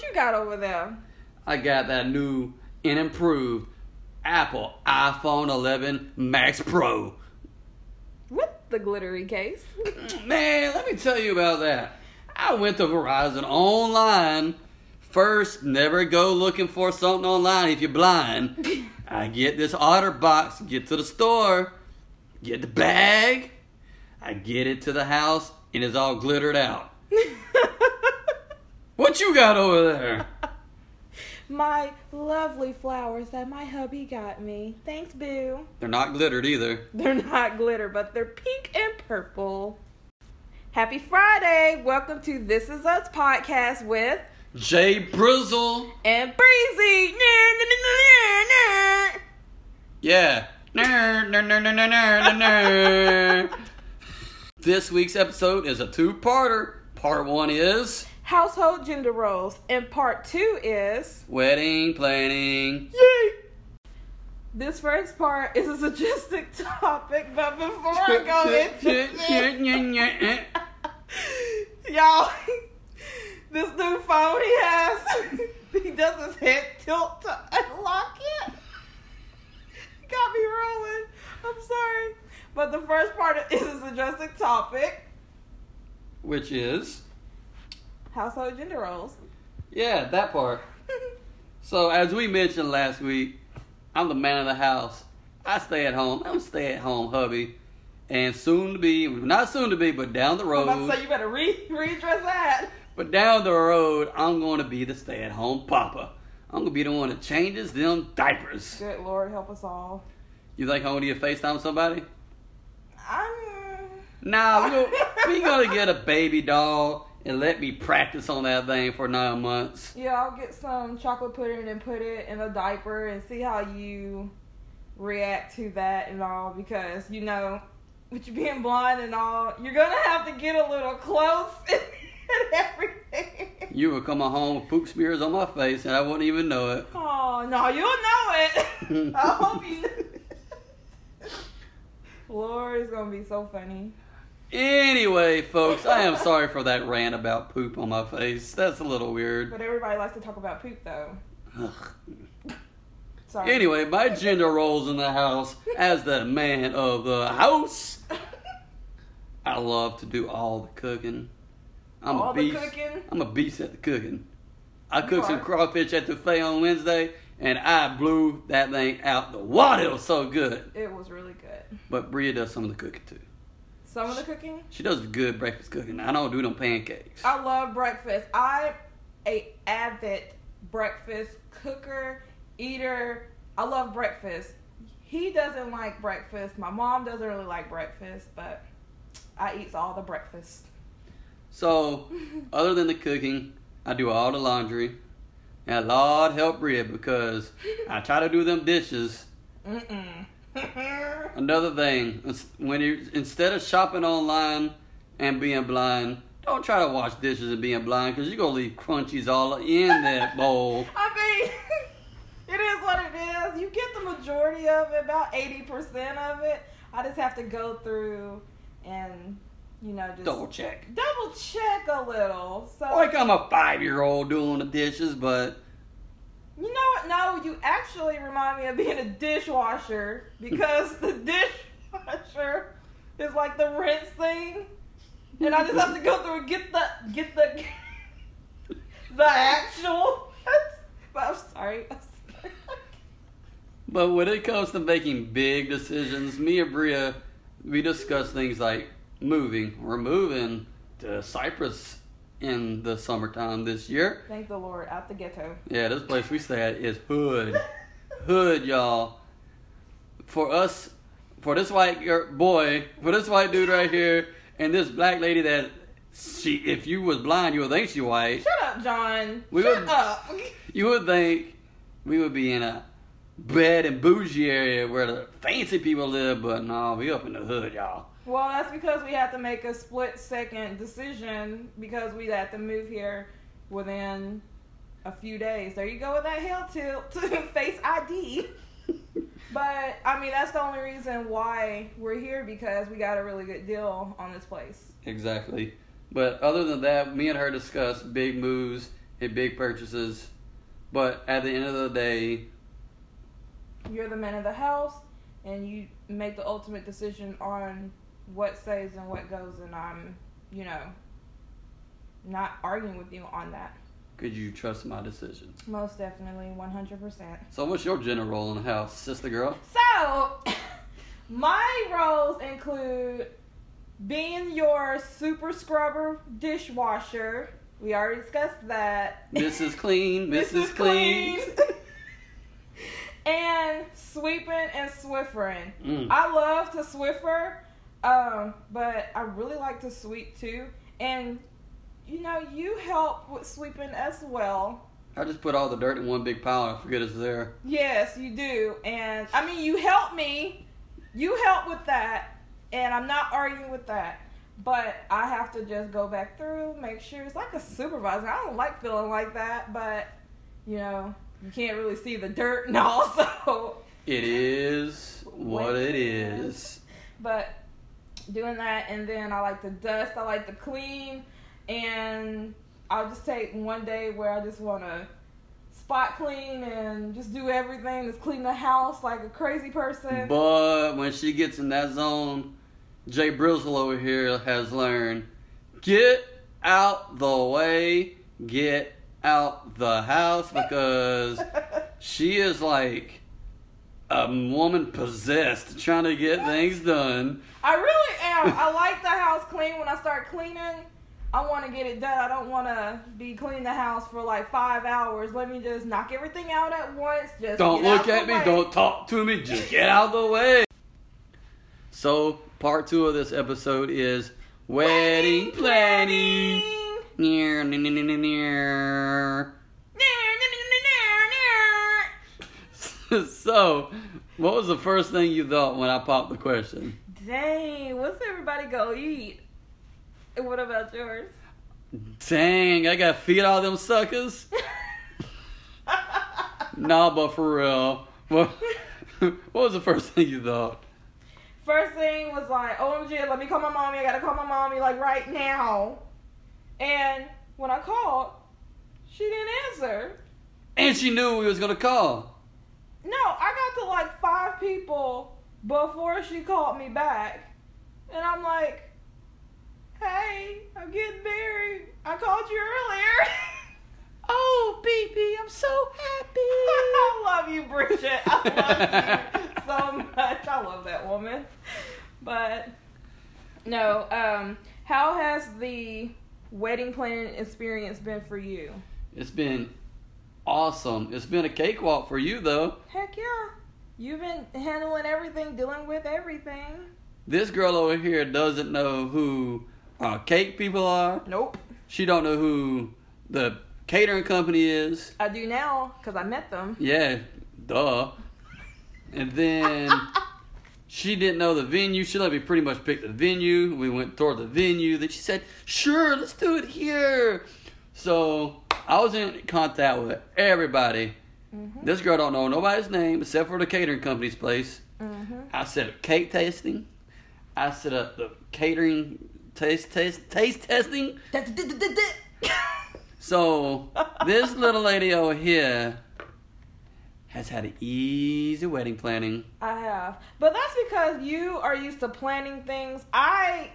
What you got over there? I got that new and improved Apple iPhone 11 Max Pro. With the glittery case. Man, let me tell you about that. I went to Verizon online. First, never go looking for something online if you're blind. I get this otter box, get to the store, get the bag, I get it to the house, and it's all glittered out. What you got over there? my lovely flowers that my hubby got me. Thanks, Boo. They're not glittered either. They're not glitter, but they're pink and purple. Happy Friday! Welcome to This Is Us podcast with Jay Brizzle. and Breezy. Yeah. This week's episode is a two-parter. Part one is Household gender roles, and part two is wedding planning. Yay! This first part is a suggested topic, but before I go into it, y'all, this new phone he has, he does his head tilt to unlock it. Got me rolling. I'm sorry. But the first part is a suggested topic Which is household gender roles. yeah, that part. So as we mentioned last week, I'm the man of the house. I stay at home. I'm a stay at home hubby. And soon to be, not soon to be, but down the road. I'm about to say, you better re- redress that. But down the road, I'm going to be the stay at home papa. I'm going to be the one that changes them diapers. Good Lord, help us all. You think I'm going to FaceTime somebody? I'm. Nah, we gonna, we gonna get a baby doll and let me practice on that thing for nine months. Yeah, I'll get some chocolate pudding and put it in a diaper and see how you react to that and all because you know, with you being blind and all, you're gonna have to get a little close and everything. You would come home with poop smears on my face and I wouldn't even know it. Oh no, you'll know it. I hope you. Lord, it's gonna be so funny. Anyway, folks, I am sorry for that rant about poop on my face. That's a little weird. But everybody likes to talk about poop though. Ugh. Sorry. Anyway, my gender roles in the house as the man of the house. I love to do all the cooking. I'm All a the beast. cooking? I'm a beast at the cooking. I cooked some crawfish at the buffet on Wednesday, and I blew that thing out the water. It was so good. It was really good. But Bria does some of the cooking too. Some of the cooking. She does good breakfast cooking. I don't do them pancakes. I love breakfast. I'm a avid breakfast cooker, eater. I love breakfast. He doesn't like breakfast. My mom doesn't really like breakfast, but I eats all the breakfast. So, other than the cooking, I do all the laundry. And Lord help Bria because I try to do them dishes. Mm-mm. Another thing, when you instead of shopping online and being blind, don't try to wash dishes and being blind because you're gonna leave crunchies all in that bowl. I mean, it is what it is. You get the majority of it, about 80% of it. I just have to go through and, you know, just Double check. double check a little. So Like I'm a five year old doing the dishes, but You know what? No, you actually remind me of being a dishwasher because the dishwasher is like the rinse thing, and I just have to go through and get the get the the actual. But I'm sorry. I'm sorry. but when it comes to making big decisions, me and Bria, we discuss things like moving. We're moving to Cyprus in the summertime this year. Thank the Lord, out the ghetto. Yeah, this place we stay at is hood. hood, y'all. For us, for this white girl, boy, for this white dude right here, and this black lady that she, if you was blind, you would think she white. Shut up, John. We Shut would- up. You would think we would be in a bed and bougie area where the fancy people live, but no, we up in the hood, y'all. Well, that's because we had to make a split second decision because we had to move here within a few days. There you go with that hill tilt to face ID. But I mean, that's the only reason why we're here because we got a really good deal on this place. Exactly. But other than that, me and her discuss big moves and big purchases, but at the end of the day, You're the man of the house, and you make the ultimate decision on what stays and what goes. And I'm, you know, not arguing with you on that. could you trust my decision? Most definitely, 100%. So, what's your general role in the house, sister girl? So, my roles include being your super scrubber dishwasher. We already discussed that. Mrs. Clean, Mrs. Mrs. Clean. and sweeping and swiffering. Mm. I love to swiffer, um, but I really like to sweep too. And you know, you help with sweeping as well. I just put all the dirt in one big pile and forget it's there. Yes, you do. And I mean, you help me. You help with that. And I'm not arguing with that. But I have to just go back through, make sure it's like a supervisor. I don't like feeling like that, but you know, you can't really see the dirt and all, so It is what it is. but doing that and then I like to dust, I like to clean and I'll just take one day where I just wanna spot clean and just do everything, just clean the house like a crazy person. But when she gets in that zone, Jay Brizzle over here has learned get out the way, get out the house because she is like a woman possessed trying to get things done. I really I like the house clean. When I start cleaning, I want to get it done. I don't want to be cleaning the house for like five hours. Let me just knock everything out at once. Just Don't look at me, way. don't talk to me, just get out of the way. So, part two of this episode is wedding planning. Near, near, near, near, near. so, what was the first thing you thought when I popped the question? Dang, what's everybody go eat? And what about yours? Dang, I gotta feed all them suckers? nah, but for real. What, what was the first thing you thought? First thing was like, OMG, let me call my mommy. I gotta call my mommy like right now. And when I called, she didn't answer. And she knew we was gonna call. No, I got to like five people before she called me back. And I'm like, hey, I'm getting married. I called you earlier. Oh, baby, I'm so happy. I love you, Bridget. I love you so much. I love that woman. But no, um, how has the wedding planning experience been for you? It's been awesome. It's been a cakewalk for you, though. Heck yeah. You've been handling everything, dealing with everything. This girl over here doesn't know who uh, cake people are. Nope. She don't know who the catering company is. I do now because I met them. Yeah, duh. And then she didn't know the venue. She let me pretty much pick the venue. We went toward the venue. Then she said, "Sure, let's do it here." So I was in contact with everybody. Mhm. This girl don't know nobody's name except for the catering company's place. Mhm. I set up cake tasting. I set up the catering taste taste taste testing. So this little lady over here has had an easy wedding planning. I have. But that's because you are used to planning things. I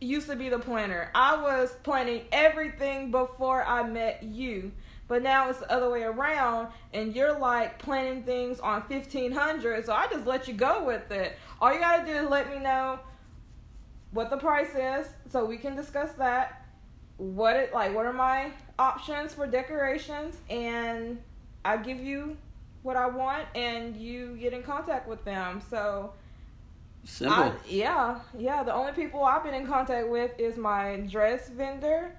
used to be the planner. I was planning everything before I met you. But now it's the other way around, and you're like planning things on 1500. So I just let you go with it. All you gotta do is let me know what the price is, so we can discuss that. What it like? What are my options for decorations? And I give you what I want, and you get in contact with them. So Simple. I, yeah, yeah. The only people I've been in contact with is my dress vendor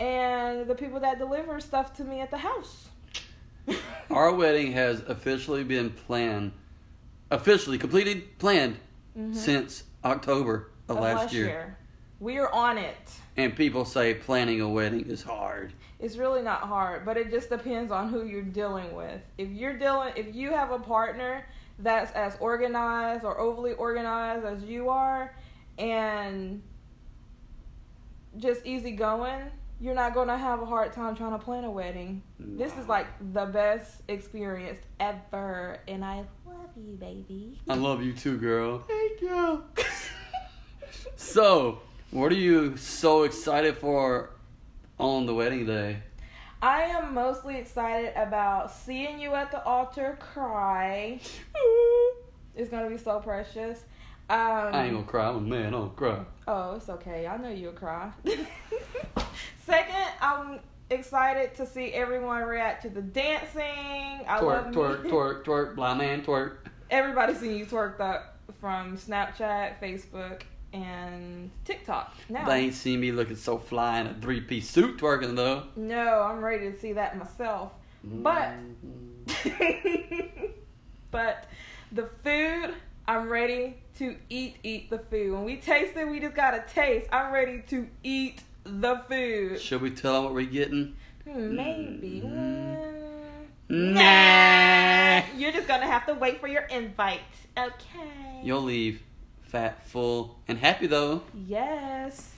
and the people that deliver stuff to me at the house. Our wedding has officially been planned, officially completed, planned Mhm. since October of, last, year. year. We're on it. And people say planning a wedding is hard. It's really not hard, but it just depends on who you're dealing with. If you're dealing, if you have a partner that's as organized or overly organized as you are, and just easygoing, you're not gonna have a hard time trying to plan a wedding. This is like the best experience ever, and I love you, baby. I love you too, girl. Thank you. So, what are you so excited for on the wedding day? I am mostly excited about seeing you at the altar cry. It's gonna be so precious. Um, I ain't gonna cry. I'm a man. I don't cry. Oh, it's okay. I know you'll cry. Second, I'm excited to see everyone react to the dancing. I Twerk, twerk, twerk, twerk. Blind man, twerk. Everybody's seen you twerk up from Snapchat, Facebook, and TikTok. Now, They ain't seen me looking so fly in a three piece suit twerking though. no, I'm ready to see that myself. But mm-hmm. but the food, I'm ready to eat eat the food. When we taste it, we just gotta taste. I'm ready to eat the food. should we tell them what we're getting? Maybe. Mm. Mm. Nah. You're just gonna have to wait for your invite. Okay. You'll leave fat, full, and happy though. Yes.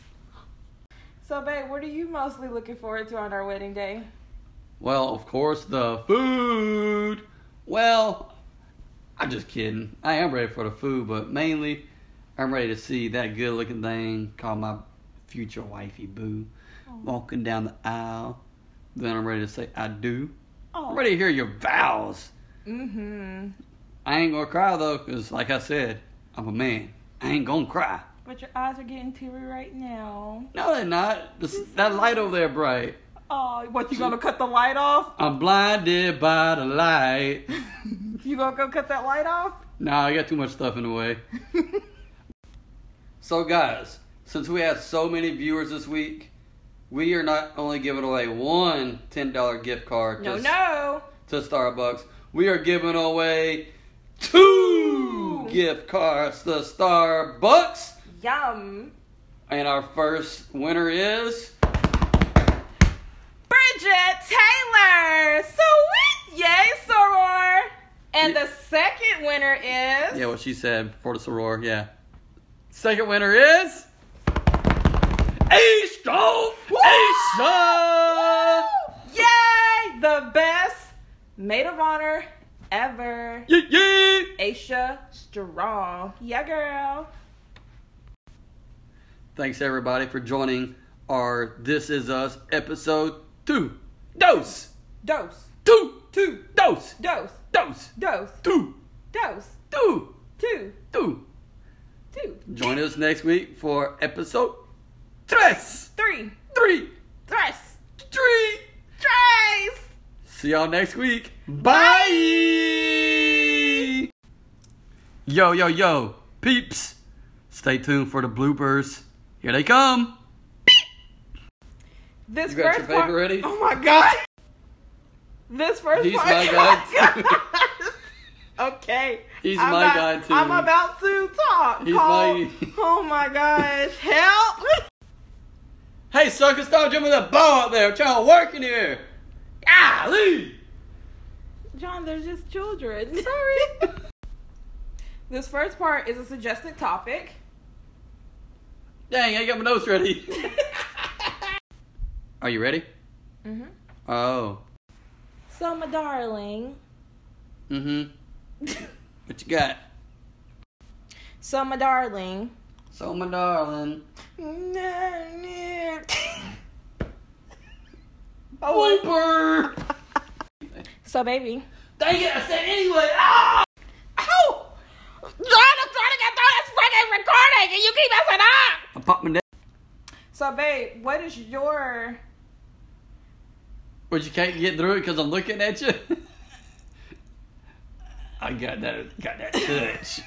So, babe, what are you mostly looking forward to on our wedding day? Well, of course, the food. Well, I'm just kidding. I am ready for the food, but mainly, I'm ready to see that good looking thing called my future wifey boo walking down the aisle. Then I'm ready to say I do. I'm ready to hear your vows. Mm-hmm. I ain't gonna cry though, cause like I said, I'm a man. I ain't gonna cry. But your eyes are getting teary right now. No, they're not. This, that light over there bright. Oh, what, you gonna cut the light off? I'm blinded by the light. You gonna go cut that light off? Nah, I got too much stuff in the way. So, guys, since we had so many viewers this week, we are not only giving away one $10 gift card No, to, no. to Starbucks, we are giving away two gift cards to Starbucks. Yum. And our first winner is. Bridget Taylor. Sweet. Yay, soror. And Yeah. the second winner is. Yeah, what she said for the soror, yeah. Second winner is. Aisha! Aisha! Yay! The best maid of honor ever. Yeah, yeah! Aisha Strong. Yeah, girl. Thanks everybody for joining our This Is Us episode two. Dose! Dose. Two! Two! Dose! Dose. Dose! Dose. Two! Dose. Two! Two. Two! Two. Join us next week for episode tres! Three. Three! Tres. Three! Tres. See y'all next week. Bye! Yo, yo, yo, peeps. Stay tuned for the bloopers. Here they come. This You got first your part- paper ready? Oh my god. This first He's part. my guy, too. okay. He's I'm my about- guy, too. I'm about to talk. He's Call- my- Oh my gosh. Help. Hey, sucker, stop jumping that ball out there. I'm trying to work in here. Golly! John, they're just children. Sorry. this first part is a suggested topic. Dang, I got my notes ready. Are you ready? Mm-hmm. Oh. So, my darling. Mm-hmm. What you got? So, my darling. So, my darling. Oh, Blooper! so, baby. Dang it, I said anyway. Ah! Ow! John, I'm trying to get through this freaking recording and you keep messing up! I popped my neck. So, babe, what is your. But you can't get through it because I'm looking at you. I got that, got that touch.